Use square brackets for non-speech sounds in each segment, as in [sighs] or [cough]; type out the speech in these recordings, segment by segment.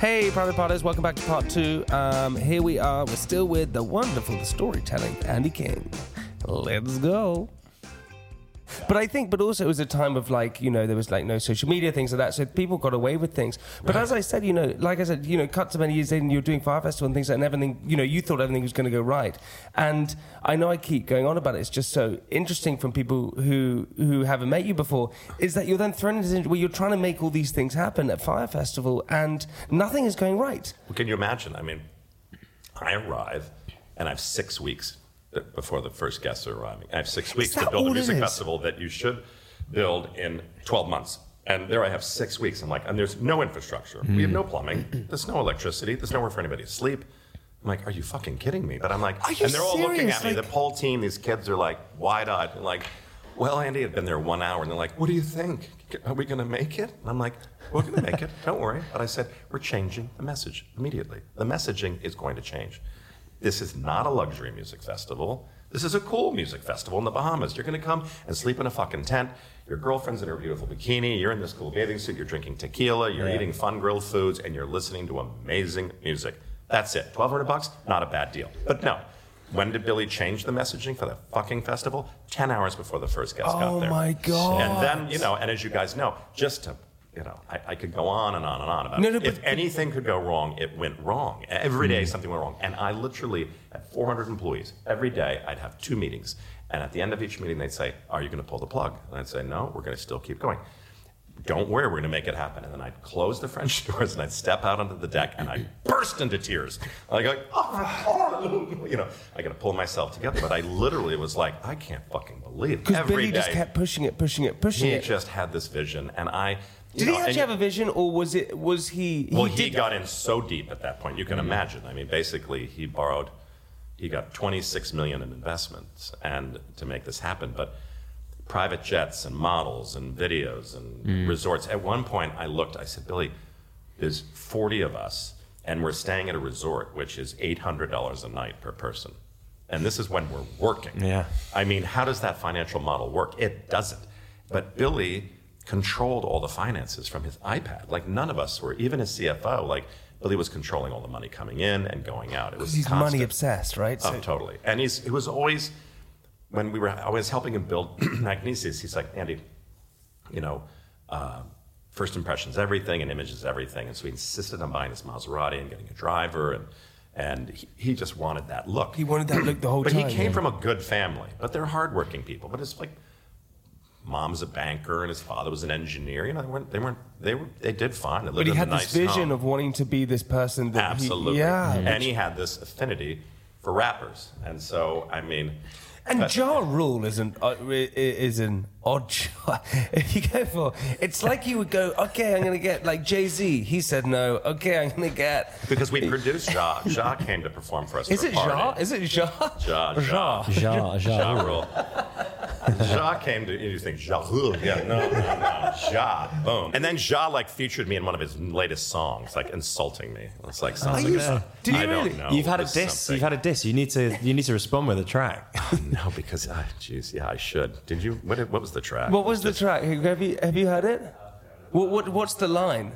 Hey, Private Partners, welcome back to part two. Um, here we are. We're still with the wonderful, storytelling, Andy King. Let's go. But I think, but also it was a time of like, you know, there was like no social media, things like that. So people got away with things. But as I said, you know, like I said, you know, cut to many years in, you're doing Fyre Festival and things like that, and everything, you know, you thought everything was going to go right. And I know I keep going on about it. It's just so interesting from people who who haven't met you before, is that you're then thrown into this where you're trying to make all these things happen at Fyre Festival and nothing is going right. Well, can you imagine? I mean, I arrive and I have six weeks before the first guests are arriving. I have six weeks to build a music festival that you should build in 12 months. And there I have six weeks. I'm like, and there's no infrastructure. We have no hmm. plumbing. There's no electricity. There's nowhere for anybody to sleep. I'm like, are you fucking kidding me? But I'm like, Are you and they're all looking serious? at me. Like- the whole team, these kids are like wide-eyed. and like, well, Andy had been there one hour, and they're like, what do you think? Are we going to make it? And I'm like, we're going to make it. Don't worry. But I said, we're changing the message immediately. The messaging is going to change. This is not a luxury music festival. This is a cool music festival in the Bahamas. You're going to come and sleep in a fucking tent. Your girlfriend's in her beautiful bikini. You're in this cool bathing suit. You're drinking tequila. You're eating fun grilled foods, and you're listening to amazing music. That's it. Twelve hundred bucks, not a bad deal. But no, when did Billy change the messaging for the fucking festival? Ten hours before the first guest got oh there. Oh my God. And then you know, and as you guys know, just to you know, I, I could go on and on and on about No, no, but- if anything could go wrong, it went wrong. Every day hmm. something went wrong. And I literally had 400 employees. Every day I'd have two meetings. And at the end of each meeting, they'd say, Are you going to pull the plug? And I'd say, No, we're going to still keep going. Don't worry, we're going to make it happen. And then I'd close the French [laughs] doors and I'd step out onto the deck and I'd burst into tears. I'd go, oh, [laughs] you know, I got to pull myself together. But I literally was like, I can't fucking believe. Because Every Billy just kept pushing it, pushing it, pushing He it. just had this vision. And I. Did know, he actually have a vision, or was it? Was he? well, he, did- got in so deep at that point. You can Mm-hmm. imagine. I mean, basically, he borrowed, he got 26 million in investments, and to make this happen. But private jets and models and videos and Mm. resorts. At one point, I looked. I said, Billy, there's 40 of us, and we're staying at a resort, which is $800 a night per person. And this is when we're working. Yeah. I mean, how does that financial model work? It doesn't. But Billy controlled all the finances from his iPad. Like none of us were, even his CFO. Like Billy was controlling all the money coming in and going out. It was He's constant. money obsessed, right? Oh, totally. And he's he was always when we were I was helping him build [clears throat] Magnises. He's like Andy, you know. Uh, First impressions, everything, and images, everything. And so he insisted on buying this Maserati and getting a driver, and and he, he just wanted that look. He wanted that look the whole But time. But he came yeah. from a good family, but they're hardworking people. But it's like mom's a banker and his father was an engineer. You know, they weren't they weren't they were they did fine. They But he had this nice vision home. of wanting to be this person that he- absolutely, yeah. And he had this affinity for rappers, and so I mean, And but- Ja Rule is an uh, is an odd shot. [laughs] If you go for, it's like you would go, okay, I'm going to get like Jay Z. He said no. Okay, I'm going to get. because we produced Ja. Ja came to perform for us. Is it. Ja? Is it Ja? Ja, Ja. Ja. Ja, Ja ja. Rule. Ja came to you think Ja Rule. Yeah, no, no, no. Ja. Boom. And then Ja like featured me in one of his latest songs, like insulting me. It's like something. you- about- did you I don't really? know. You've had a It was diss. something. You've had a diss. You need to. You need to respond with a track. [laughs] No, because ah, jeez, yeah, I should. Did you? What, what was the track? What was the Just- track? Have you have you heard it? What, what what's the line?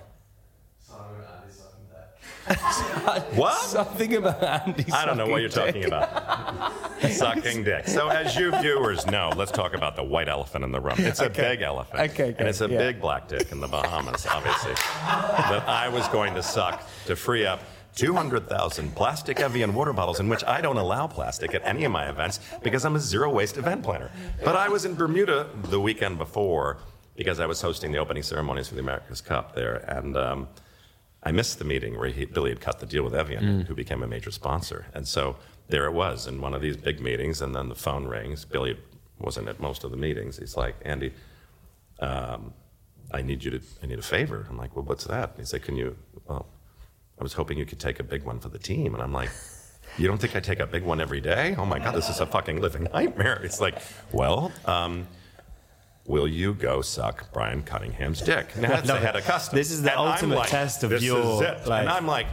[laughs] What? Something about Andy. I don't know what you're sucking talking about. Sucking dick. So, as you viewers know, let's talk about the white elephant in the room. It's a big elephant. Okay, And it's a yeah. big black dick in the Bahamas, obviously, that I was going to suck to free up 200,000 plastic Evian water bottles, in which I don't allow plastic at any of my events because I'm a zero waste event planner. But I was in Bermuda the weekend before because I was hosting the opening ceremonies for the America's Cup there. And um, I missed the meeting where he, Billy had cut the deal with Evian, who became a major sponsor. And so there it was in one of these big meetings, and then the phone rings. Billy wasn't at most of the meetings. He's like, Andy, um, I need you to, I need a favor. I'm like, well, what's that? And he said, can you, well, I was hoping you could take a big one for the team. And I'm like, [laughs] you don't think I take a big one every day? Oh my God, this is a fucking living nightmare. It's like, well, um, will you go suck Brian Cunningham's dick? And [laughs] that's the head of customs. this is the And ultimate like, test of this your, Is it. like- and I'm like,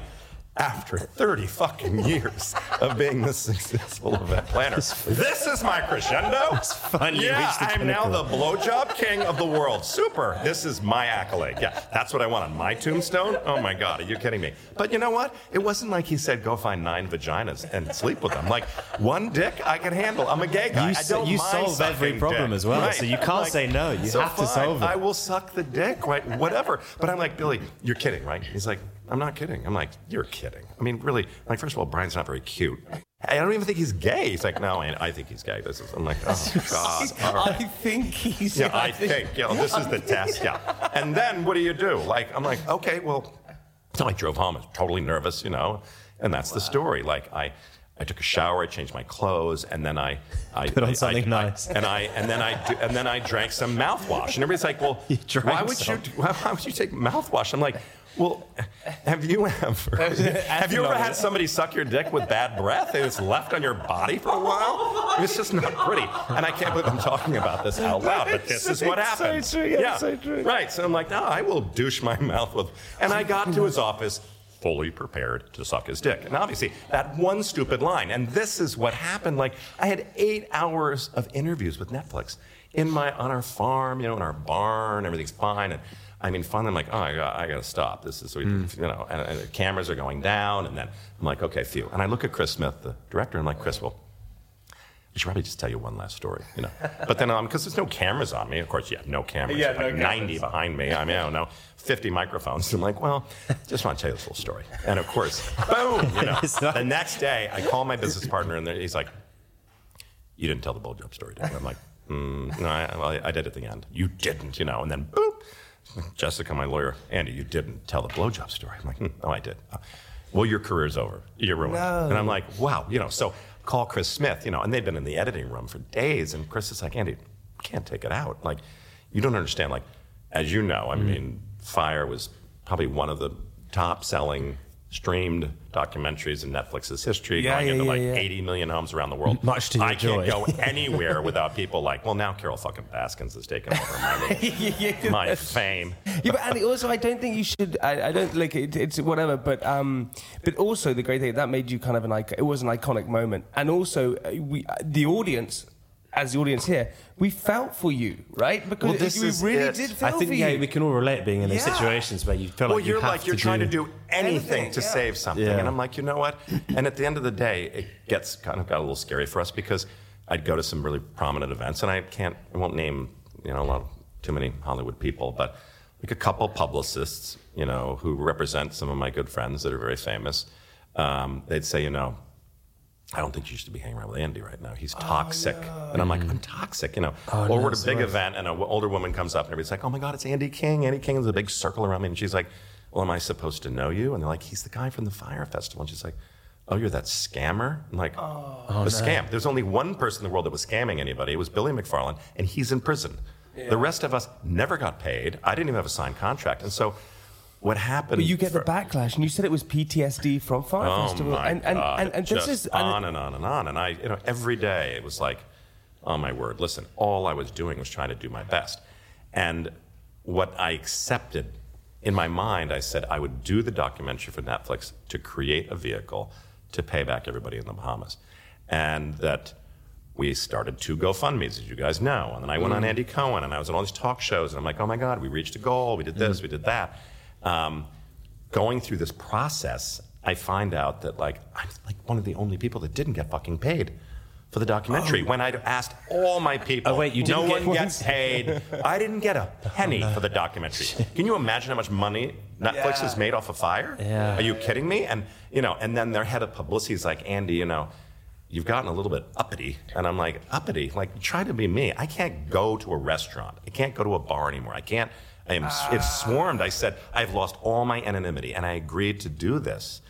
after 30 fucking years of being the successful event planner, this is my crescendo. It's fun. You Yeah, I'm now the blowjob king of the world. Super. This is my accolade. Yeah, that's what I want on my tombstone. Oh my God, are you kidding me? But you know what? It wasn't like he said, go find nine vaginas and sleep with them. Like, one dick I can handle. I'm a gay guy. You I don't you mind solve every problem dick. as well, Right. so you can't like, say no. You so have to solve it. I will suck the dick, right? Whatever. But I'm like, Billy, you're kidding, right? He's like, I'm not kidding. I'm like, you're kidding. I mean, really, like, first of all, Brian's not very cute. I don't even think he's gay. He's like, no, I I think he's gay. This is, I'm like, oh, [laughs] God. all right. I think he's. Yeah, I think, you know, this is the test, yeah. And then what do you do? Like, I'm like, okay, well, so I drove home, I was totally nervous, you know, and that's the story. Like, I, I took a shower, I changed my clothes, and then I, I Put on I- something I- nice. and I, and then I, do- and then I drank some mouthwash, and everybody's like, well, [laughs] why would some. you, why, why would you take mouthwash? I'm like. Well, have you ever [laughs] have you ever had somebody suck your dick with bad breath and it's left on your body for a while? It's just not pretty. And I can't believe I'm talking about this out loud, but this is what It's so happens. true, yeah, it's so true. Right. So I'm like, no, I will douche my mouth with. And I got to his office fully prepared to suck his dick. And obviously, that one stupid line. And this is what happened. Like, I had eight hours of interviews with Netflix in my on our farm, you know, in our barn. Everything's fine. And I mean, finally, I'm like, oh, I got, I got to stop. This is, mm. you know, and, and the cameras are going down. And then I'm like, okay, phew. And I look at Chris Smith, the director, and I'm like, Chris, well, I should probably just tell you one last story, you know. But then, um, because there's no cameras on me, of course, yeah, no cameras. Yeah, like no 90 behind me. I mean, I don't know, 50 microphones. I'm like, well, just want to tell you this little story. And of course, boom, you know. The next day, I call my business partner, and he's like, you didn't tell the blowjob story, did you? I'm like, mm, no, I, well, I did at the end. You didn't, you know. And then, boop, Jessica, my lawyer, Andy, you didn't tell the blowjob story. I'm like, hmm, oh, I did. Uh, well, your career's over. You're ruined. No. And I'm like, wow, you know. So call Chris Smith, you know, and they've been in the editing room for days. And Chris is like, Andy, can't take it out. Like, you don't understand. Like, as you know, I Mm-hmm. mean, Fyre was probably one of the top selling streamed documentaries in Netflix's history, Yeah, going yeah, into yeah, like yeah. 80 million homes around the world. Much to your I can't go [laughs] anywhere without people like, well, now Carole fucking Baskins has taken over my, [laughs] name. my fame. yeah, but Andy, also, I don't think you should. I, I don't like it, it's whatever. But um, but also the great thing that made you kind of an icon. It was an iconic moment, and also uh, we, uh, the audience, as the audience here, we felt for you, right? Because Well, this we is really it. did feel for you. I think for yeah, you. we can all relate being in these Yeah. situations where you feel Well, like you you're have like you're to trying do, to do anything Anything, to yeah. save something, Yeah. and I'm like, you know what? and at the end of the day, it gets kind of got a little scary for us because I'd go to some really prominent events, and I can't, I won't name, you know, a lot of, too many Hollywood people, but like a couple publicists, you know, who represent some of my good friends that are very famous. Um, they'd say, you know, I don't think you should be hanging around with Andy right now. He's oh, toxic. And I'm like, I'm toxic, you know. Oh, or no, we're at a big event and an older woman comes up and everybody's like, oh my God, it's Andy King. Andy King is a big circle around me. And she's like, well, am I supposed to know you? And they're like, he's the guy from the Fyre Festival. And she's like, oh, you're that scammer? I'm like, Oh, the scam. There's only one person in the world that was scamming anybody. It was Billy McFarland, and he's in prison. The rest of us never got paid. I didn't even have a signed contract. And so what happened? But you get the backlash, and you said it was PTSD from Fyre Oh Festival, my and and, God. and, and this Just is on and on and on. And I, you know, every day it was like, oh my word, listen, all I was doing was trying to do my best. And what I accepted in my mind, I said I would do the documentary for Netflix to create a vehicle to pay back everybody in the Bahamas. And that we started two GoFundMe's, as you guys know. And then I went on mm. Andy Cohen and I was on all these talk shows. And I'm like, oh my God, we reached a goal. We did this, mm. we did that. Um, going through this process, I find out that like I'm like one of the only people that didn't get fucking paid for the documentary. When I'd asked all my people, Oh, wait, you no didn't one get- gets paid. I didn't get a [laughs] penny for the documentary. [laughs] Can you imagine how much money Netflix has made off of Fyre? Yeah. Are you kidding me? And you know, and then their head of publicity is like, Andy, you know. You've gotten a little bit uppity, and I'm like, uppity? Like, try to be me. I can't go to a restaurant. I can't go to a bar anymore. I can't. I am. It's swarmed. I said I've lost all my anonymity, and I agreed to do this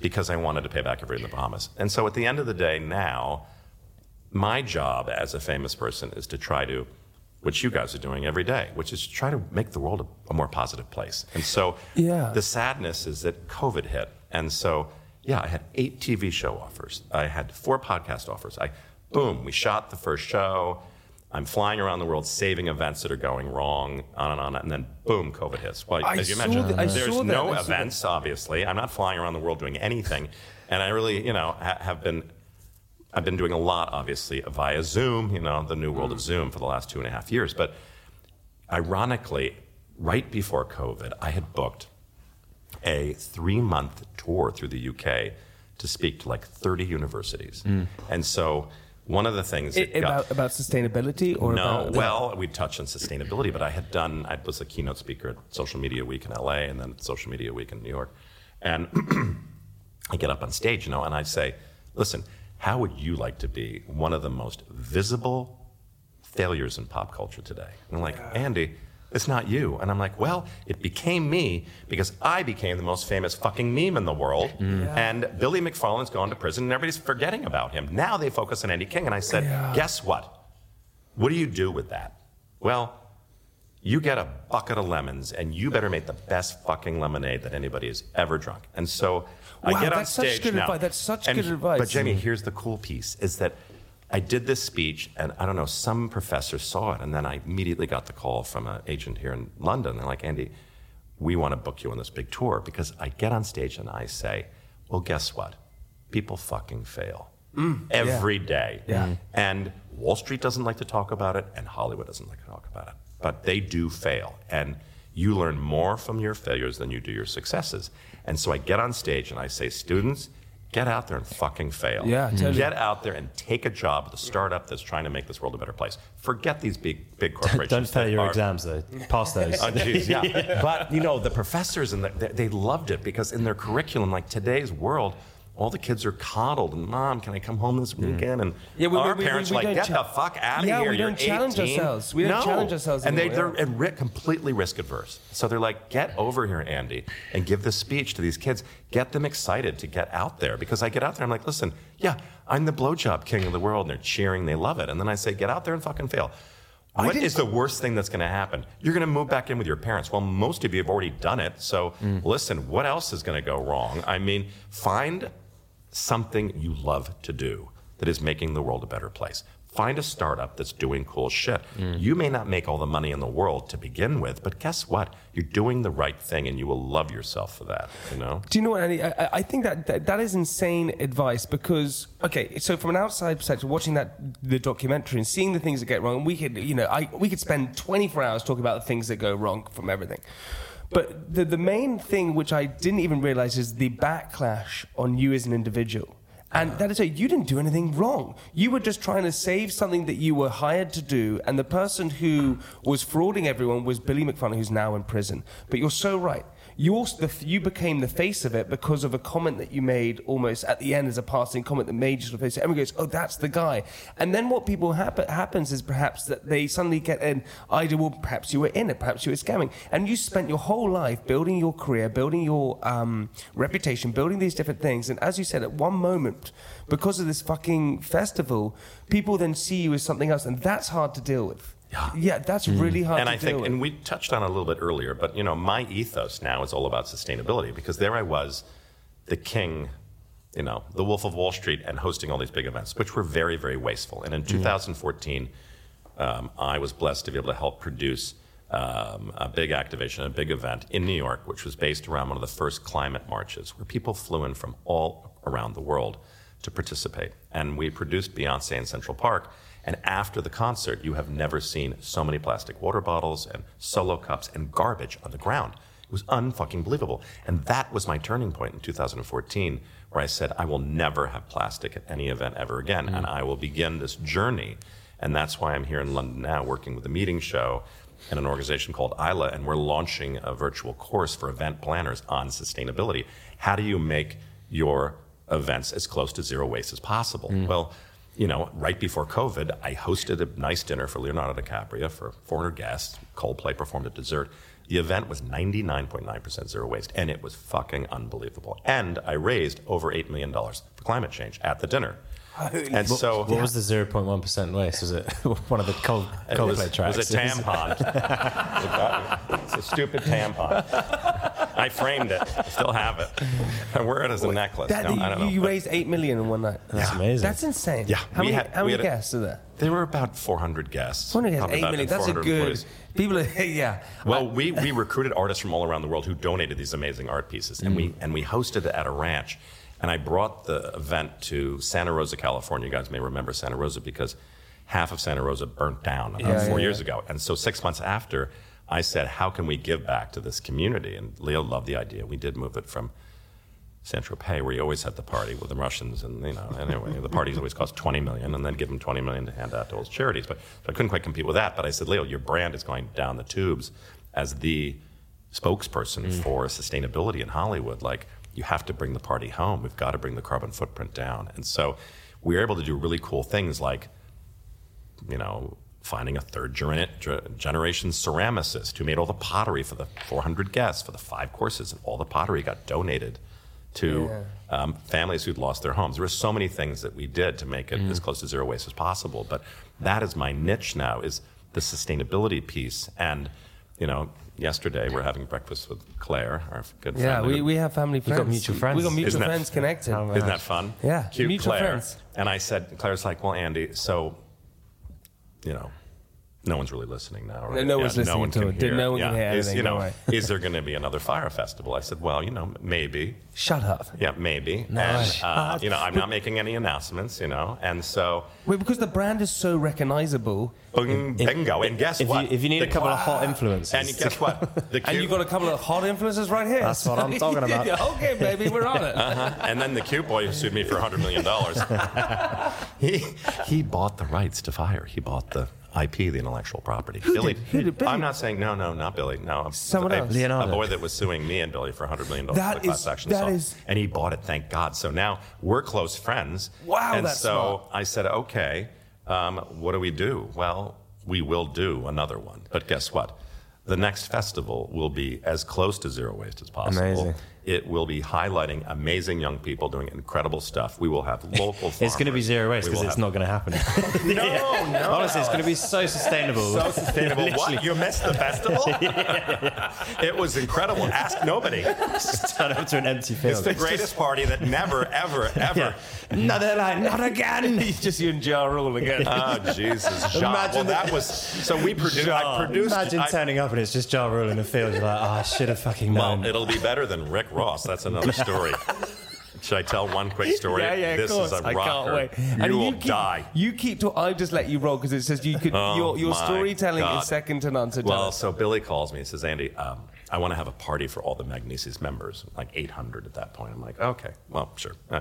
because I wanted to pay back everybody in the Bahamas. And so at the end of the day, now, my job as a famous person is to try to which you guys are doing every day, which is try to make the world a, a more positive place. And so Yeah. the sadness is that COVID hit. And so, yeah, I had eight TV show offers. I had four podcast offers. I, boom, we shot the first show. I'm flying around the world saving events that are going wrong, on and on, and then boom, COVID hits. Well, I as you mentioned, that- there's no that. events, obviously. I'm not flying around the world doing anything. And I really, you know, ha- have been I've been doing a lot, obviously, via Zoom, you know, the new world of mm. Zoom for the last two and a half years. But ironically, right before COVID, I had booked a three month tour through the UK to speak to like 30 universities. Mm. And so one of the things It- that got- about about sustainability or no, about well, we touched on sustainability, but I had done, I was a keynote speaker at Social Media Week in LA and then Social Media Week in New York. And [clears throat] I get up on stage, you know, and I say, listen, how would you like to be one of the most visible failures in pop culture today? And I'm like, Andy, it's not you. And I'm like, well, it became me because I became the most famous fucking meme in the world. Mm. And Billy McFarland's gone to prison and everybody's forgetting about him. Now they focus on Andy King. And I said, guess what? What do you do with that? Well, you get a bucket of lemons and you better make the best fucking lemonade that anybody has ever drunk. And so I get on that's such stage good now. advice. That's such and- good advice. But Jamie, here's the cool piece is that I did this speech and I don't know, some professor saw it and then I immediately got the call from an agent here in London. They're like, Andy, we want to book you on this big tour because I get on stage and I say, well, guess what? People fucking fail every day. Mm, Yeah. And Wall Street doesn't like to talk about it, and Hollywood doesn't like to talk about it. But they do fail. And you learn more from your failures than you do your successes. And so I get on stage and I say, students, get out there and fucking fail. Yeah, totally. Get out there and take a job with a startup that's trying to make this world a better place. Forget these big, big corporations. Don't fail your are- exams though. Pass those. [laughs] Oh, geez, [laughs] yeah. But you know, the professors and the, they, they loved it because in their curriculum, like today's world, all the kids are coddled. And mom, can I come home this mm-hmm. weekend? And Yeah, we- our we- parents we are like, don't get cha- the fuck out of Yeah, here. we You're challenge 18." ourselves. We don't no. challenge ourselves And they, anymore, they're at ri- completely risk adverse. So they're like, get over here, Andy, and give this speech to these kids. Get them excited to get out there. Because I get out there, I'm like, listen, yeah, I'm the blowjob king of the world. And they're cheering, they love it. And then I say, get out there and fucking fail. What is the worst thing that's going to happen? You're going to move back in with your parents. Well, most of you have already done it. So mm. listen, what else is going to go wrong? I mean, find something you love to do that is making the world a better place. Find a startup that's doing cool shit. Mm. You may not make all the money in the world to begin with, but guess what? You're doing the right thing and you will love yourself for that, you know? Do you know what, Andy? I, I- I think that, that that is insane advice because okay, so from an outside perspective, watching that the documentary and seeing the things that get wrong, we could you know I we could spend 24 hours talking about the things that go wrong from everything. But the the main thing which I didn't even realize is the backlash on you as an individual. And uh-huh. that is it. You didn't do anything wrong. You were just trying to save something that you were hired to do. And the person who was frauding everyone was Billy McFarland, who's now in prison. But you're so right. You also the, you became the face of it because of a comment that you made almost at the end as a passing comment that made you of face it. Everyone goes, "Oh, that's the guy." And then what people happen happens is perhaps that they suddenly get an idea. Well, perhaps you were in it. Perhaps you were scamming, and you spent your whole life building your career, building your um, reputation, building these different things. And as you said, at one moment, because of this fucking festival, people then see you as something else, and that's hard to deal with. Yeah. yeah, that's really hard and I think, and we touched on it a little bit earlier, but you know, my ethos now is all about sustainability because there I was, the king, you know, the Wolf of Wall Street, and hosting all these big events, which were very, very wasteful. And in 2014, um, I was blessed to be able to help produce um, a big activation, a big event in New York, which was based around one of the first climate marches, where people flew in from all around the world to participate. And we produced Beyonce in Central Park. And after the concert, you have never seen so many plastic water bottles and solo cups and garbage on the ground. It was unfucking believable. And that was my turning point in 2014, where I said, I will never have plastic at any event ever again. Mm. And I will begin this journey. And that's why I'm here in London now working with a meeting show and an organization called ILA. And we're launching a virtual course for event planners on sustainability. How do you make your events as close to zero waste as possible? Mm. Well, you know, right before COVID, I hosted a nice dinner for Leonardo DiCaprio for 400 guests. Coldplay performed at dessert. The event was 99.9% zero waste, and it was fucking unbelievable. And I raised over $8 million for climate change at the dinner. and so What was the 0.1% waste? Was it [laughs] one of the cold, It Coldplay was, it tracks? was a tampon. [laughs] it's a stupid tampon. I framed it. I still have it. I wear it as a necklace. That, No, I don't you, know. you but raised eight million in one night. That's amazing. That's insane. Yeah, How we many, had- how we many had a- guests are there? There were about 400 guests. 400 guests, Probably eight about million. That's a 400 good. employees. People are, [laughs] yeah. Well, we, we recruited artists from all around the world who donated these amazing art pieces, and Mm. we and we hosted it at a ranch. And I brought the event to Santa Rosa, California. You guys may remember Santa Rosa because half of Santa Rosa burnt down about Yeah, four yeah, years ago. And so six months after, I said, "How can we give back to this community?" And Leo loved the idea. We did move it from Saint Tropez, where you always had the party with the Russians, and you know, anyway, the parties always cost 20 million, and then give them 20 million to hand out to all those charities. But so I couldn't quite compete with that. But I said, Leo, your brand is going down the tubes as the spokesperson mm. for sustainability in Hollywood. Like, you have to bring the party home. We've got to bring the carbon footprint down. And so we were able to do really cool things like you know, finding a third generation ceramicist who made all the pottery for the 400 guests for the five courses, and all the pottery got donated to um, families who'd lost their homes. There were so many things that we did to make it as close to zero waste as possible. But that is my niche now: is the sustainability piece. And you know, yesterday we're having breakfast with Claire, our good friend. Yeah, we, we have family friends. got mutual friends. We got mutual Isn't that- friends connected. Oh, isn't that fun? Yeah, Cute mutual Claire. friends. And I said, Claire's like, well, Andy, so, you know, no one's really listening now, right? No one's listening one to can it. Did- no one can hear Is, anything, you know, don't is there going to be another Fyre festival? I said, well, you know, maybe. Shut up. Yeah, maybe. Nice. And, uh, you know, I'm not making any announcements, you know, and so, Wait, because the brand is so recognizable, boom, bingo. And guess if what? you- if you need a The- couple of hot influencers. And guess what? The [laughs] and cute- you got a couple of hot influencers right here. That's what I'm talking [laughs] about. okay, baby, we're on it. Uh-huh. And then the cute boy who sued me for $100 million, [laughs] he, he bought the rights to Fyre. He bought the IP, the intellectual property. Billy, did? Who did? Billy? I'm not saying, no, no, not Billy. No, Someone a, else. Leonardo. A boy that was suing me and Billy for $100 million That for the class is- action that song. is- And he bought it, thank God. So now we're close friends. Wow, And that's so smart. I said, okay, um, what do we do? Well, we will do another one. But guess what? The next festival will be as close to zero waste as possible. Amazing. It will be highlighting amazing young people doing incredible stuff. We will have local. [laughs] It's going to be zero waste because it's have- not going to happen. [laughs] [laughs] No, no. Honestly, it's going to be so sustainable. so sustainable. What? You missed the festival? it was incredible. Ask nobody. just turn up to an empty field. It's the greatest party that never, ever, ever. Another line, not again. He's just you and Ja Rule again. Oh Jesus, Jean. Imagine well, that was so. We produced. I produced. Imagine I- turning up and it's just Ja Rule in the field. You're like, oh, I should have fucking known. Well, it'll be better than Rick Ross. That's another [laughs] story. Should I tell one quick story? Yeah, yeah, this of course. is a I rocker. can't wait. You And will keep, die. You keep to. I just let you roll because it says you could. Oh, your your storytelling God. is second to none. So tell Well, so Billy calls me and says, Andy, um, I want to have a party for all the Magnises members, like 800 at that point. I'm like, okay, well, sure. Uh,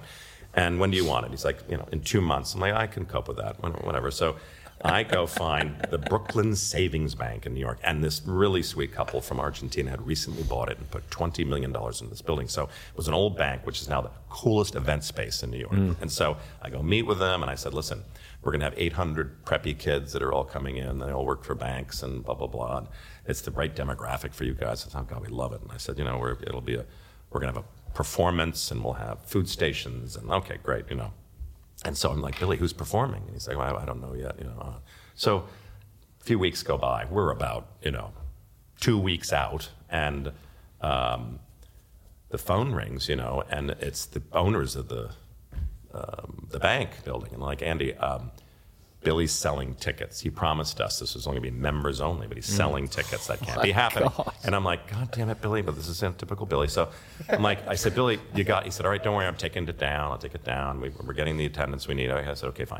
and when do you want it? He's like, you know, in two months. I'm like, I can cope with that, whatever. So I go find the Brooklyn Savings Bank in New York, and this really sweet couple from Argentina had recently bought it and put $20 million into this building. So it was an old bank, which is now the coolest event space in New York. Mm. And so I go meet with them, and I said, listen, we're going to have 800 preppy kids that are all coming in. They all work for banks and blah blah blah. And it's the right demographic for you guys. I thought, oh, God, we love it. And I said, you know, we're, it'll be a, we're going to have a performance, and we'll have food stations. And okay, great, you know. And so I'm like, Billy, who's performing? And he's like, well, I don't know yet, you know. Uh, So a few weeks go by. We're about, you know, two weeks out, and um, the phone rings, you know, and it's the owners of the um, the bank building, and like Andy, um, Billy's selling tickets. He promised us this was only going to be members only, but he's mm. selling tickets. That can't oh be happening. And I'm like, God damn it, Billy! But this isn't typical Billy. So I'm like, I said, Billy, you got? He said, All right, don't worry, I'm taking it down. I'll take it down. We, we're getting the attendance we need. I said, Okay, fine.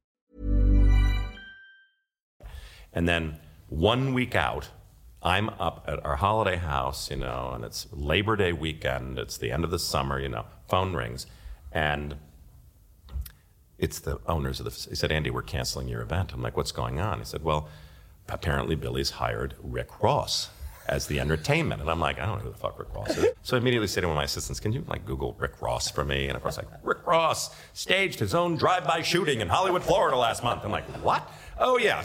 And then one week out, I'm up at our holiday house, you know, and it's Labor Day weekend. It's the end of the summer, you know. Phone rings, and it's the owners of the. He said, Andy, we're canceling your event. I'm like, what's going on? He said, well, apparently Billy's hired Rick Ross as the entertainment. And I'm like, I don't know who the fuck Rick Ross is. So I immediately said to one of my assistants, can you like Google Rick Ross for me? And of course, like, Rick Ross staged his own drive-by shooting in Hollywood, Florida last month. I'm like, what? Oh yeah.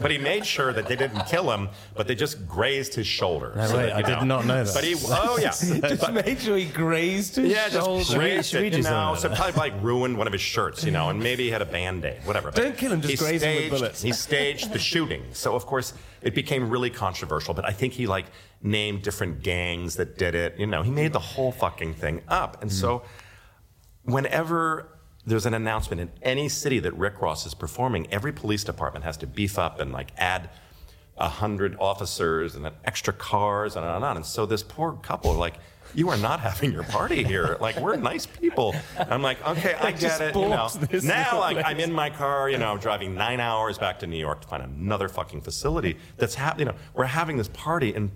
But he made sure that they didn't kill him, but they just grazed his shoulder. No, so wait, that, I you did not know that. But he, oh yeah. [laughs] Just But- make sure he grazed his yeah, shoulder. just grazed should we it, you know, so probably like ruined one of his shirts, you know, and maybe he had a band-aid, whatever. But Don't kill him, just he graze him with bullets. He staged the shooting, so of course it became really controversial. But I think he like named different gangs that did it. You know, he made the whole fucking thing up, and so whenever there's an announcement in any city that Rick Ross is performing, every police department has to beef up and like add a hundred officers and then extra cars and on and on. And so this poor couple, like, you are not having your party here. Like, we're nice people. I'm like, okay, I get it. You know. Now, like. I'm in my car, you know, driving nine hours back to New York to find another fucking facility that's happening. You know, we're having this party in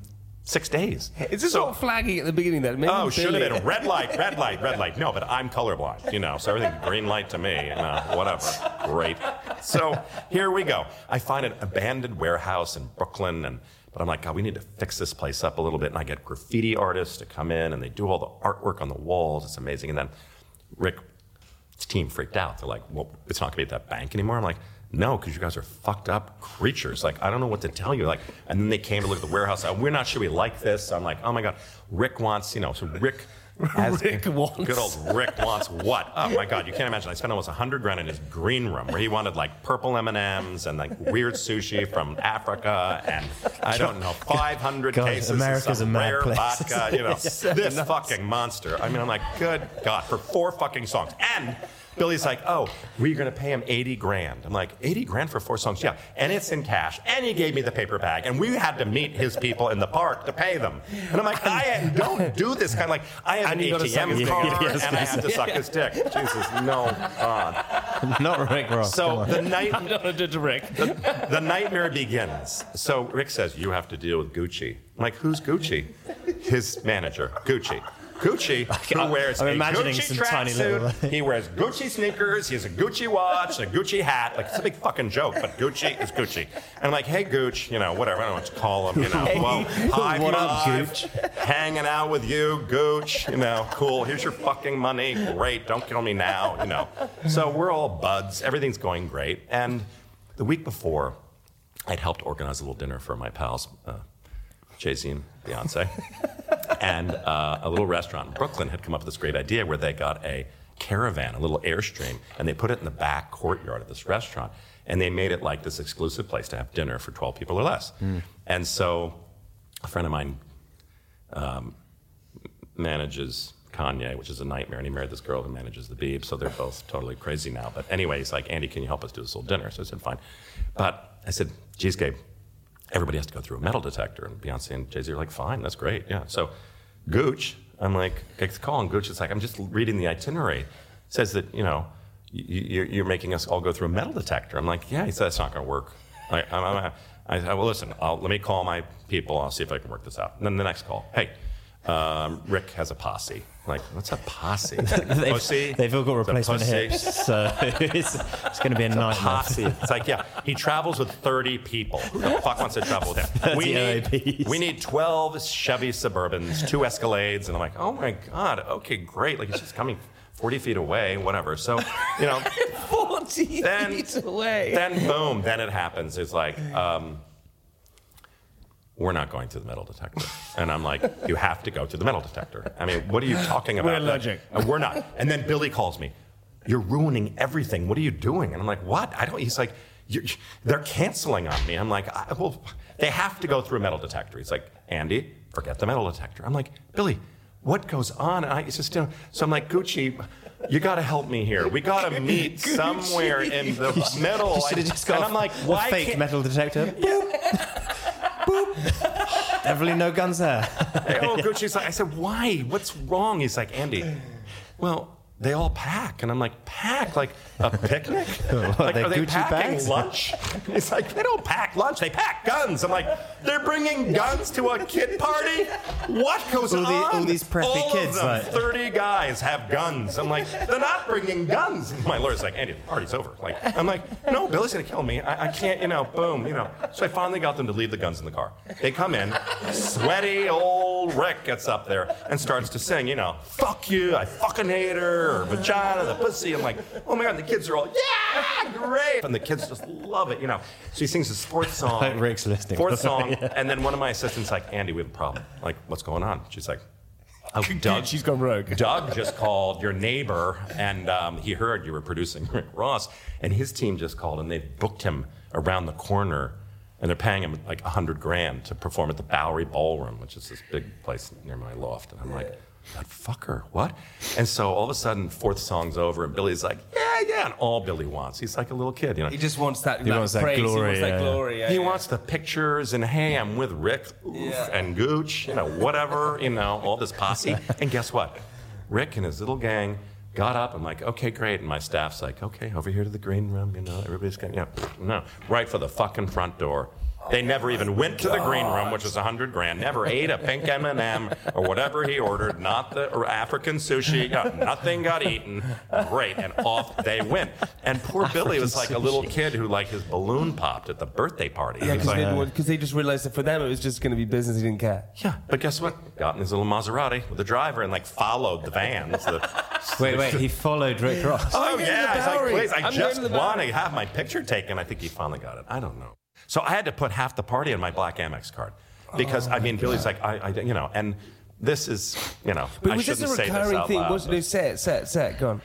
six days. Is this So- all flagging at the beginning? Maybe Oh, should have been red light, red light, red light. No, but I'm colorblind, you know, so everything green light to me, you uh, know, whatever. Great. So here we go. I find an abandoned warehouse in Brooklyn, and but I'm like, God, we need to fix this place up a little bit. And I get graffiti artists to come in, and they do all the artwork on the walls. It's amazing. And then Rick's team freaked out. They're like, well, it's not going to be at that bank anymore. I'm like, no, because you guys are fucked up creatures. Like, I don't know what to tell you. Like, and then they came to look at the warehouse. Uh, We're not sure we like this. So I'm like, oh my God, Rick wants, you know, so Rick. Has, [laughs] Rick wants. Good old Rick wants what? [laughs] Oh my God, you can't imagine. I spent almost hundred grand in his green room where he wanted like purple M and M's and like weird sushi from Africa and I don't know [laughs] 500 cases America's of some a rare place. vodka. You know, this fucking monster. I mean, I'm like, good God, for four fucking songs. And Billy's like, oh, we're going to pay him 80 grand. I'm like, 80 grand for four songs? Yeah. And it's in cash. And he gave me the paper bag. And we had to meet his people in the park to pay them. And I'm like, I [laughs] don't do this kind of like, I have an And gotta suck his ATM dick. card Yes, and I have to suck his dick. [laughs] Jesus, no, God. [laughs] Not Rick Ross. So the night I don't know to Rick. the nightmare begins. So Rick says, You have to deal with Gucci. I'm like, Who's Gucci? His manager, Gucci. Gucci, [laughs] who wears I'm a imagining Gucci some tiny little- tracksuit. he wears Gucci sneakers. He has a Gucci watch, a Gucci hat. Like it's a big fucking joke, but Gucci is Gucci. And I'm like, hey, Gooch, you know, whatever. I don't know what to call him. You know, well, hi, what up, Gooch? Hanging out with you, Gooch. You know, cool. Here's your fucking money. Great. Don't kill me now. You know. So we're all buds. Everything's going great. And the week before, I'd helped organize a little dinner for my pals, uh, Jay Z and Beyonce. And uh, a little restaurant in Brooklyn had come up with this great idea where they got a caravan, a little airstream, and they put it in the back courtyard of this restaurant. And they made it like this exclusive place to have dinner for 12 people or less. And so a friend of mine um, manages Kanye, which is a nightmare, and he married this girl who manages the Beeb, so they're both totally crazy now. But anyway, he's like, Andy, can you help us do this little dinner? So I said, fine. But I said, geez, Gabe, everybody has to go through a metal detector. And Beyonce and Jay Z are like, fine, that's great, yeah. So Gooch, I'm like, get the call, and Gooch is like, I'm just reading the itinerary. It says that, you know, you, you're, you're making us all go through a metal detector. I'm like, yeah, he said, that's not going to work. I'm, I'm, I said, well, listen, I'll, let me call my people. I'll see if I can work this out. And then the next call, hey, um, Rick has a posse. I'm like, what's a posse? they've, Pussy? they've all got a replacement pussy. hips, so [laughs] it's, it's going to be a nightmare. Posse. It's like, yeah, he travels with 30 people. Who the fuck wants to travel with him? [laughs] We need, we need 12 Chevy Suburbans, two Escalades. And I'm like, oh my God, okay, great. Like, he's just coming 40 feet away, whatever. So, you know, [laughs] 40 then, feet away. then boom, then it happens. It's like, um, we're not going to the metal detector. And I'm like, you have to go to the metal detector. I mean, what are you talking about? We're allergic. We're not. And then Billy calls me, you're ruining everything. What are you doing? And I'm like, what? I don't, he's like, they're canceling on me. I'm like, I, well, they have to go through a metal detector. He's like, Andy, forget the metal detector. I'm like, Billy, what goes on? And I, it's just, you know, so I'm like, Gucci, you got to help me here. We got to [laughs] meet somewhere in the [laughs] metal. You should have just got and I'm like, why fake metal detector. Boop. Boop. [laughs] Definitely no guns there. oh, Gucci's like, I said, why? What's wrong? He's like, Andy, well, they all pack. And I'm like, pack? Like a picnic? [laughs] like, they are they Gucci packing bags? lunch? [laughs] He's like, they don't pack lunch, they pack guns. I'm like, they're bringing guns to a kid party? What goes All the- on? all these preppy All kids, Of them, like- 30 guys have guns. I'm like, they're not bringing guns. [laughs] My lawyer's like, Andy, the party's over. Like, I'm like, no, Billy's gonna kill me. I, I can't, you know, boom, you know. So I finally got them to leave the guns in the car. They come in, sweaty old Rick gets up there and starts to sing, you know, fuck you, I fucking hate her, or vagina, the pussy. I'm like, oh my god, the kids are all, yeah, great. And the kids just love it, you know. So he sings his fourth song. Like [laughs] Rick's listening. Fourth [laughs] song, and then one of my assistants like, Andy, we have a problem. Like, what's going on? She's like, Oh, Doug, she's gone rogue. Doug just called your neighbor, and um, he heard you were producing Rick Ross, and his team just called, and they booked him around the corner, and they're paying him like a hundred grand to perform at the Bowery Ballroom, which is this big place near my loft. And I'm like, that fucker, what? And so all of a sudden, fourth song's over, and Billy's like, yeah, yeah, and all Billy wants, he's like a little kid, you know. He just wants that, He that wants that praise. glory, He wants that yeah, yeah. glory. Yeah, He yeah. wants the pictures and hey, I'm with Rick oof, Yeah. and Gooch, you know, whatever, you know, all this posse. [laughs] and guess what? Rick and his little gang got up. I'm like, okay, great. And my staff's like, okay, over here to the green room, you know, everybody's going, yeah, no, right for the fucking front door. They never even went to the green room, which was a hundred grand. Never ate a pink M&M or whatever he ordered. Not the African sushi. Yeah, nothing got eaten. Great, and off they went. And poor Billy was like a little kid who like his balloon popped at the birthday party. Yeah, because like, they, just realized that for them it was just going to be business. He didn't care. yeah, but guess what? Got in his little Maserati with the driver and like followed the van. The, [laughs] Wait, wait, he followed Rick Ross. oh I'm yeah, the he's like, Bowery. please, I I'm just want to have my picture taken. I think he finally got it. I don't know. So I had to put half the party on my black Amex card because I oh, mean, Billy's like, I, I, you know, and this is, you know, But I was this shouldn't a say this recurring thing? loud, Was but- it set, set, set? Go on.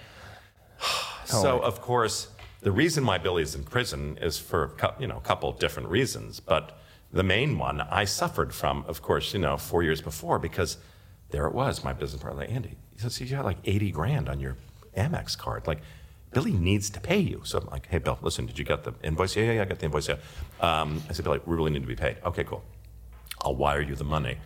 [sighs] So, of course, the reason why Billy's in prison is for you know a couple of different reasons, but the main one I suffered from, of course, you know, four years before because there it was, my business partner, Andy. He says, you got like 80 grand on your Amex card. Like, Billy needs to pay you. So I'm like, hey, Bill, listen, did you get the invoice? Yeah, yeah, yeah, I got the invoice. Yeah. Um, I said, Billy, we really need to be paid. Okay, cool. I'll wire you the money.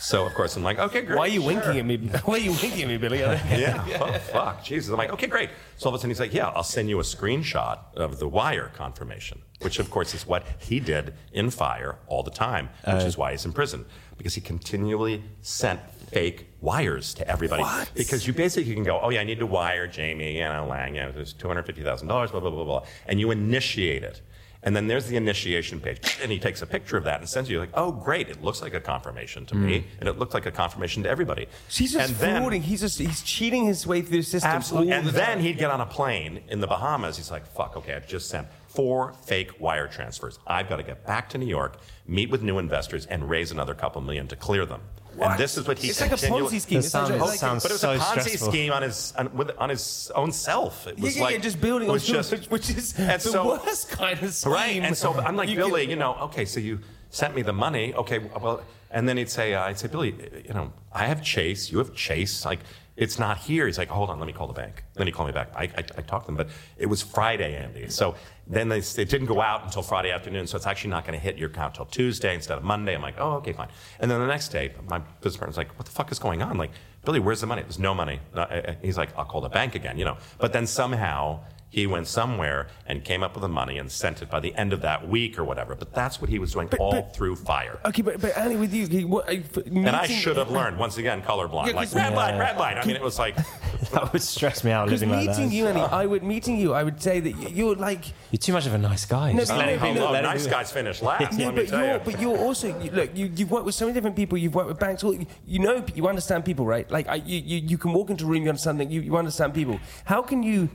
So, of course, I'm like, okay, great. Why are you sure. winking at me? [laughs] Why are you winking at me, Billy? [laughs] Yeah. Oh, fuck. Jesus. I'm like, okay, great. So all of a sudden he's like, yeah, I'll send you a screenshot of the wire confirmation, which of course is what he did in Fyre all the time, which is why he's in prison because he continually sent fake wires to everybody. Because you basically can go, oh yeah, I need to wire Jamie, you know, Lang, you know, there's $250,000, blah, blah, blah, blah, blah. And you initiate it. And then there's the initiation page. And he takes a picture of that and sends you like, oh, great. It looks like a confirmation to me. Hmm. And it looked like a confirmation to everybody. He's just and then- He's just he's cheating his way through the system. Absolutely. And the then he'd get on a plane in the Bahamas. He's like, fuck, okay, I've just sent four fake wire transfers. I've got to get back to New York, meet with new investors, and raise another couple million to clear them. And this is what he It's like a continually- Ponzi scheme. This It's sounds- it's like- sounds But it was so a Ponzi stressful. scheme on his on, with, on his own self. It was yeah, like yeah, just building it on was just which, which is [laughs] and the so- worst kind of scheme. Right. And so I'm like, You Billy, can- you know, okay, so you sent me the money. Okay, well, and then he'd say, uh, I'd say, Billy, you know, I have Chase, you have Chase. Like, it's not here. He's like, hold on, let me call the bank. Then he called me back. I, I, I talked to him, but it was Friday, Andy. So then they, it didn't go out until Friday afternoon. So it's actually not going to hit your account till Tuesday instead of Monday. I'm like, oh, okay, fine. And then the next day, my business partner's like, what the fuck is going on? Like, Billy, where's the money? There's no money. Uh, uh, He's like, I'll call the bank again, you know. But then somehow he went somewhere and came up with the money and sent it by the end of that week or whatever. But that's what he was doing all but- through Fyre. Okay, but, but Annie, with you, he- what, I- f- And I should have learned once again colorblind, Yeah, like 'cause- red line, red line. I mean, it was like [laughs] That would stress me out Because living like meeting you, Annie, I would meeting you. I would say that you're like You're too much of a nice guy. No, Just but let no, it but be. no, hello, Let nice guys finish last. Yeah, let me but tell you're, you. but you're also you, look. You, you've worked with so many different people. You've worked with banks. all- You know, you understand people, right? Like I, you, you, you can walk into a room, you understand that you, you understand people. How can you,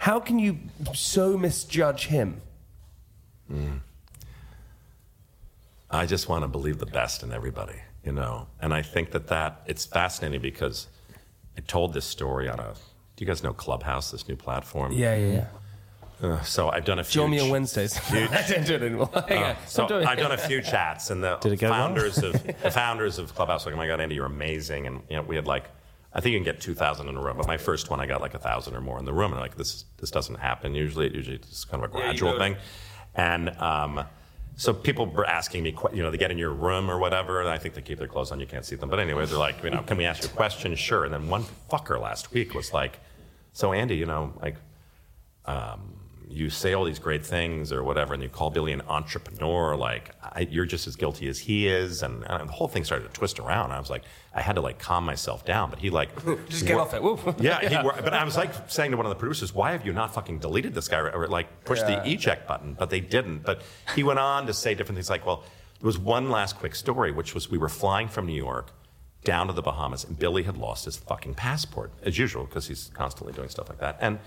how can you so misjudge him? I just want to believe the best in everybody, you know. And I think that that it's fascinating because I told this story on a. Do you guys know Clubhouse, this new platform? Yeah, yeah, yeah. Uh, so I've done a few. Join me on ch- Wednesdays. [laughs] I don't do it anymore. yeah, So I'm doing I've done a few chats, and the Did it go well? founders of the [laughs] founders of Clubhouse were like, "Oh my God, Andy, you're amazing!" And you know, we had like, I think you can get two thousand in a room, but my first one I got like a thousand or more in the room, and like this this doesn't happen usually. It usually it's kind of a Yeah, gradual go- thing, and um, so people were asking me, you know, they get in your room or whatever, and I think they keep their clothes on, you can't see them. But anyway, they're like, you know, can we ask you a question? Sure. And then one fucker last week was like, so Andy, you know, like, um, you say all these great things or whatever, and you call Billy an entrepreneur, like I, you're just as guilty as he is, and, and the whole thing started to twist around. I was like, I had to like calm myself down, but he like Just get off it. [laughs] Yeah, he [laughs] wor- but I was like saying to one of the producers, why have you not fucking deleted this guy or, or like pushed Yeah. the eject button? But they didn't. But he went on to say different things like, well, there was one last quick story, which was we were flying from New York down to the Bahamas, and Billy had lost his fucking passport, as usual, because he's constantly doing stuff like that. And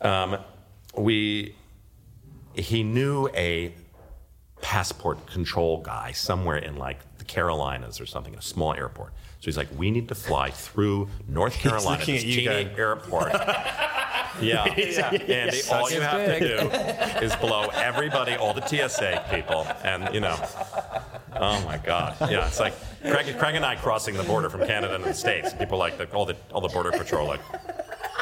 um, we, he knew a passport control guy somewhere in like the Carolinas or something, in a small airport. So he's like, we need to fly through North [laughs] Carolina, this teeny airport. [laughs] [laughs] Yeah, Andy, all you have big. to do is blow everybody, all the TSA people, and you know, oh my God, yeah, it's like Craig, Craig and I crossing the border from Canada to the States. and People like the, all the all the border patrol like.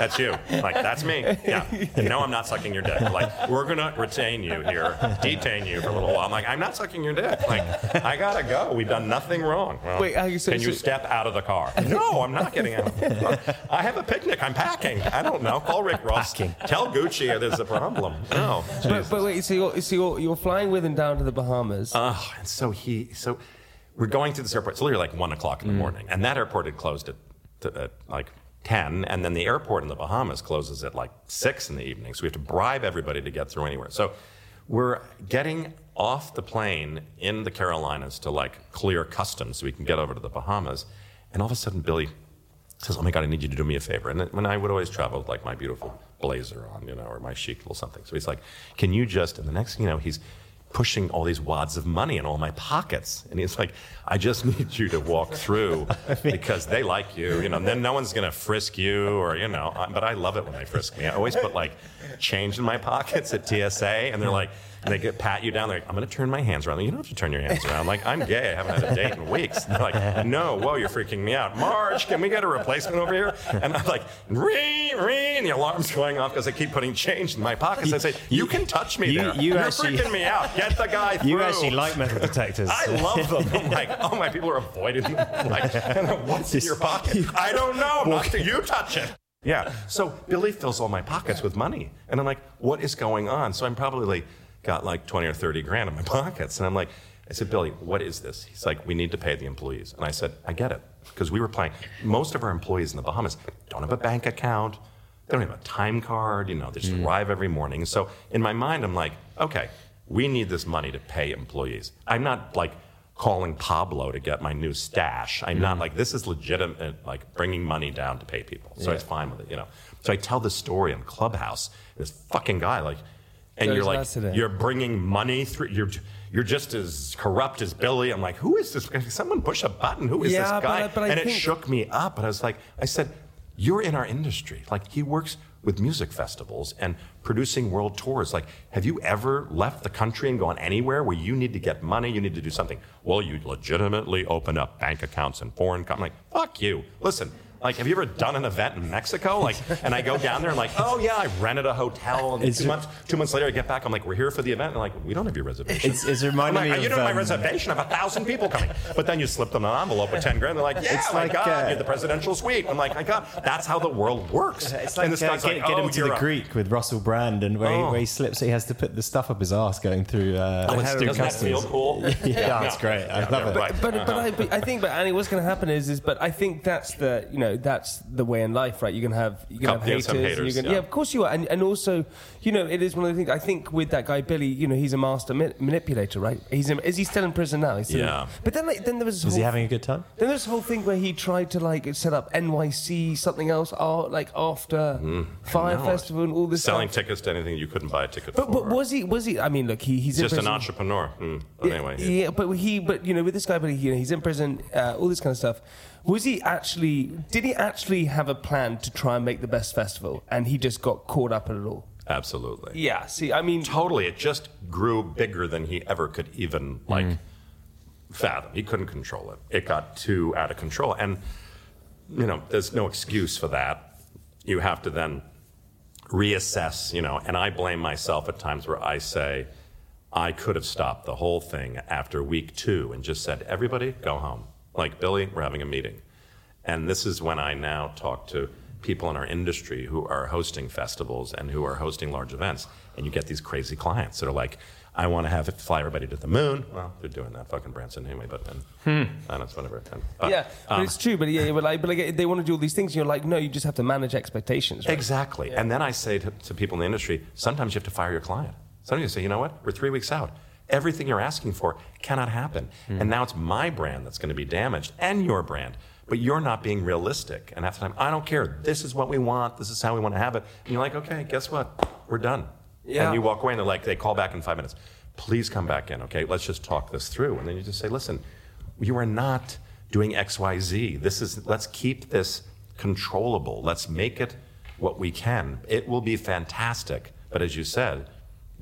That's you. Like, that's me. Yeah. And no, I'm not sucking your dick. Like, we're going to retain you here, detain you for a little while. I'm like, I'm not sucking your dick. Like, I got to go. We've done nothing wrong. Well, Wait, how you say- can you so- step out of the car? No, I'm not getting out of the car. I have a picnic. I'm packing. I don't know. Call Rick Ross. Packing. Tell Gucci there's a problem. No. But, but wait, so you're, so you're, you're flying with him down to the Bahamas. Oh, and so he, so we're going to this airport. It's literally like one o'clock in the mm. morning, and that airport had closed at, at like ten, and then the airport in the Bahamas closes at like six in the evening. So we have to bribe everybody to get through anywhere. So we're getting off the plane in the Carolinas to like clear customs so we can get over to the Bahamas, and all of a sudden Billy says, "Oh my God, I need you to do me a favor." And when I would always travel with like my beautiful blazer on, you know, or my chic little something. So he's like, "Can you just?" And the next, you know, he's pushing all these wads of money in all my pockets, and he's like, "I just [laughs] need you to walk through [laughs] because they like you, you know. And then no one's gonna frisk you, or you know. But I love it when they frisk me. I always put like change in my pockets at TSA, and they're like. And they get pat you down. They're like, I'm going to turn my hands around. You don't have to turn your hands around. Like, I'm gay. I haven't had a date in weeks. And they're like, no, whoa, you're freaking me out. Marge, can we get a replacement over here? And I'm like, ring, ring. And the alarm's going off because I keep putting change in my pockets. I say, you can touch me You- there. you are actually- freaking me out. Get the guy [laughs] through. You actually like metal detectors. I love them. I'm like, oh my, people are avoiding them. I'm like, what's in your pocket? I don't know. Not till you touch it. Yeah. So Billy fills all my pockets with money, and I'm like, what is going on? So I'm probably got like 20 or 30 grand in my [laughs] pockets, and I'm like, I said, Billy, what is this? He's like, we need to pay the employees, and I said, I get it, because we were playing. Most of our employees in the Bahamas don't have a bank account. They don't have a time card. You know, they just mm. arrive every morning. So in my mind, I'm like, okay, we need this money to pay employees. I'm not like calling Pablo to get my new stash. I'm not mm. like this is legitimate, like bringing money down to pay people. So it's fine with it, you know. So I tell this story in Clubhouse. This fucking guy, like, and you're like, today. you're bringing money through. You're you're just as corrupt as Billy. I'm like, who is this? guy? Someone push a button. Who is Yeah, this guy? But I and it think- shook me up. But I was like, I said, you're in our industry. Like he works with music festivals and producing world tours. Like, have you ever left the country and gone anywhere where you need to get money? You need to do something. Well, you legitimately open up bank accounts in foreign. Com- I'm like, fuck you. Listen. Like, have you ever done an event in Mexico? Like, and I go down there and like, oh yeah, I rented a hotel. And It's- two months, two months later, I get back. I'm like, we're here for the event. And like, we don't have your reservation. It's, it's I'm reminding like, me you of. don't have my um, reservation. I have a thousand people coming. But then you slip them an envelope with ten grand. They're like, yeah, It's my like, God, uh, you're the presidential suite. I'm like, my God, that's how the world works. It's like, and this uh, guy's get, like, get oh, him to the a- Greek with Russell Brand, and where, he, Oh. where he slips, he has to put the stuff up his ass going through. Uh, Oh, it's- through doesn't that customs. feel cool? [laughs] Yeah, that's great. I love it. But, but, I, but I think, but Annie, what's going to happen is, is, but I think that's the, you know, that's the way in life, right? You're going to have, you're going to have Yeah, haters. and haters, you're gonna, yeah. yeah. of course you are. And, and also, you know, it is one of the things. I think with that guy Billy, you know, he's a master ma- manipulator, right? He's in, is he still in prison now? He's still in- Yeah. but then, like, then there was Is whole, he having a good time? then there's this whole thing where he tried to like set up NYC something else, uh, like after Fyre Festival and all this Selling stuff. tickets to anything you couldn't buy a ticket But, for. but was he? Was he? I mean, look, he, he's just an entrepreneur. Hmm. But Yeah, anyway, yeah, but he, but you know, with this guy, but he, you know, he's in prison, uh, all this kind of stuff. Was he actually? Did he actually have a plan to try and make the best festival, and he just got caught up in it all? absolutely. Yeah. See, I mean, Totally. It just grew bigger than he ever could even mm. like fathom. He couldn't control it. It got too out of control. And you know, there's no excuse for that. You have to then reassess, you know, and I blame myself at times where I say, I could have stopped the whole thing after week two and just said, everybody go home. Like, Billy, we're having a meeting. And this is when I now talk to people in our industry who are hosting festivals and who are hosting large events. And you get these crazy clients that are like, I want to have it fly everybody to the moon. Well, they're doing that fucking Branson anyway, but then and that's whatever. And, but, yeah, but um, it's true. But yeah, but like, but like, they want to do all these things. And you're like, no, you just have to manage expectations. Right? Exactly. And then I say to, to people in the industry, sometimes you have to fire your client. Sometimes you say, you know what? We're three weeks out. Everything you're asking for cannot happen. Hmm. And now it's my brand that's going to be damaged and your brand. But you're not being realistic. And half the time, I don't care. This is what we want. This is how we want to have it. And you're like, okay, guess what? We're done. Yeah. And you walk away and they're like, they call back in five minutes. Please come back in, okay? Let's just talk this through. And then you just say, listen, you are not doing XYZ. This is, let's keep this controllable. Let's make it what we can. It will be fantastic. But as you said,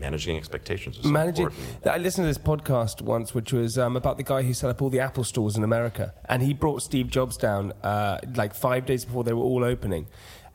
managing expectations is so managing. important. I listened to this podcast once, which was um, about the guy who set up all the Apple stores in America, and he brought Steve Jobs down uh, like five days before they were all opening.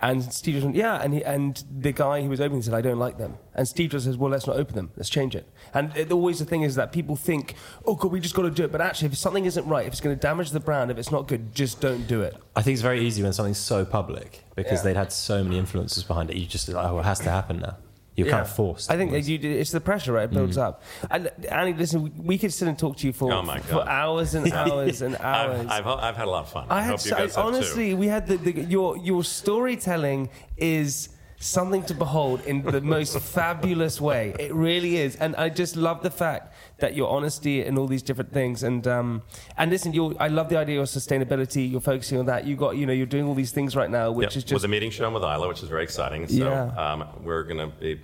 And Steve Jobs went, yeah, and he, and the guy who was opening said, I don't like them. And Steve Jobs says, well, let's not open them. Let's change it. And it, always the thing is that people think, oh, God, we just got to do it. But actually, if something isn't right, if it's going to damage the brand, if it's not good, just don't do it. I think it's very easy when something's so public because Yeah. they'd had so many influences behind it. You just like, oh, it has to happen now. You're kind of forced. I think that you, it's the pressure, right? It mm. builds up. And Annie, listen, we- we could sit and talk to you for, Oh, my for hours and [laughs] hours and hours. I've, I've, I've had a lot of fun. I I, had hope you so, guys have honestly, too. we had the, the your your storytelling is something to behold in the most fabulous way. It really is, and I just love the fact that your honesty and all these different things. And um, and listen, you I love the idea of sustainability. You're focusing on that. You got you know you're doing all these things right now, which Yep, is just was a meeting show with Isla, which is very exciting. So Yeah. um, we're going to be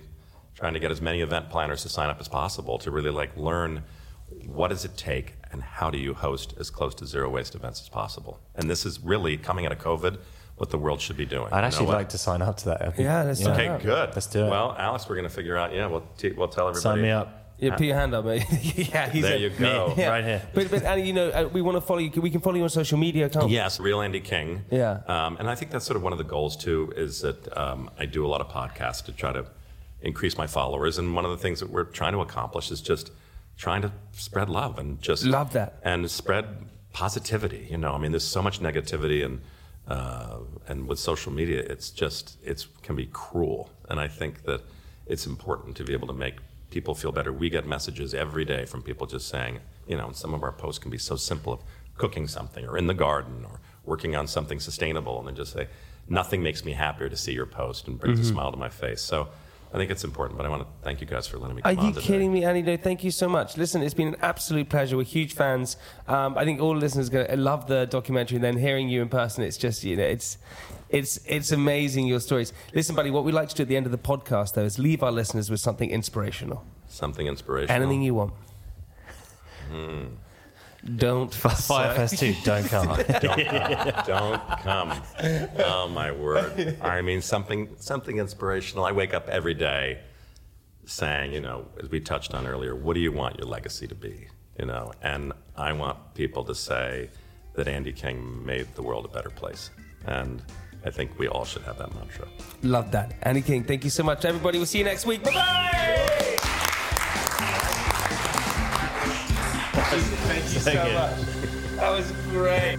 trying to get as many event planners to sign up as possible to really like learn what does it take and how do you host as close to zero waste events as possible. And this is really coming out of COVID, what the world should be doing. I'd You actually know like to sign up to that. I think- Yeah, let's sign Okay, up. good. Let's do it. Well, Alex, we're going to figure out. Yeah, we'll t- we'll tell everybody. Sign me up. yeah, put your hand up, mate. [laughs] yeah, he's There a- you go. Yeah. Right here. But but Annie, you know, uh, we want to follow you. We can follow you on social media, can't we? Yes, real Andy King. Yeah. Um, and I think that's sort of one of the goals too. Is that um, I do a lot of podcasts to try to increase my followers, and one of the things that we're trying to accomplish is just trying to spread love and just Love that. and spread positivity. You know, I mean, there's so much negativity and uh, and with social media, it's just it can be cruel, and I think that it's important to be able to make people feel better. We get messages every day from people just saying, you know, some of our posts can be so simple of cooking something or in the garden or working on something sustainable, and then just say, nothing makes me happier to see your post and brings a smile to my face. So. I think it's important, but I want to thank you guys for letting me Are come on you kidding me, Annie? No, thank you so much. Listen, it's been an absolute pleasure. We're huge fans. Um, I think all listeners are going to love the documentary. And then hearing you in person, it's just you know, it's it's it's amazing your stories. Listen, buddy, what we like to do at the end of the podcast though is leave our listeners with something inspirational. Something inspirational. Anything you want. Don't Fyre Fest 2, [laughs] don't come. Don't come. Oh my word. I mean something something inspirational. I wake up every day saying, you know, as we touched on earlier, what do you want your legacy to be? You know, and I want people to say that Andy King made the world a better place. And I think we all should have that mantra. Love that. Andy King, thank you so much. Everybody, we'll see you next week. Bye bye. Thank you so much. That was great.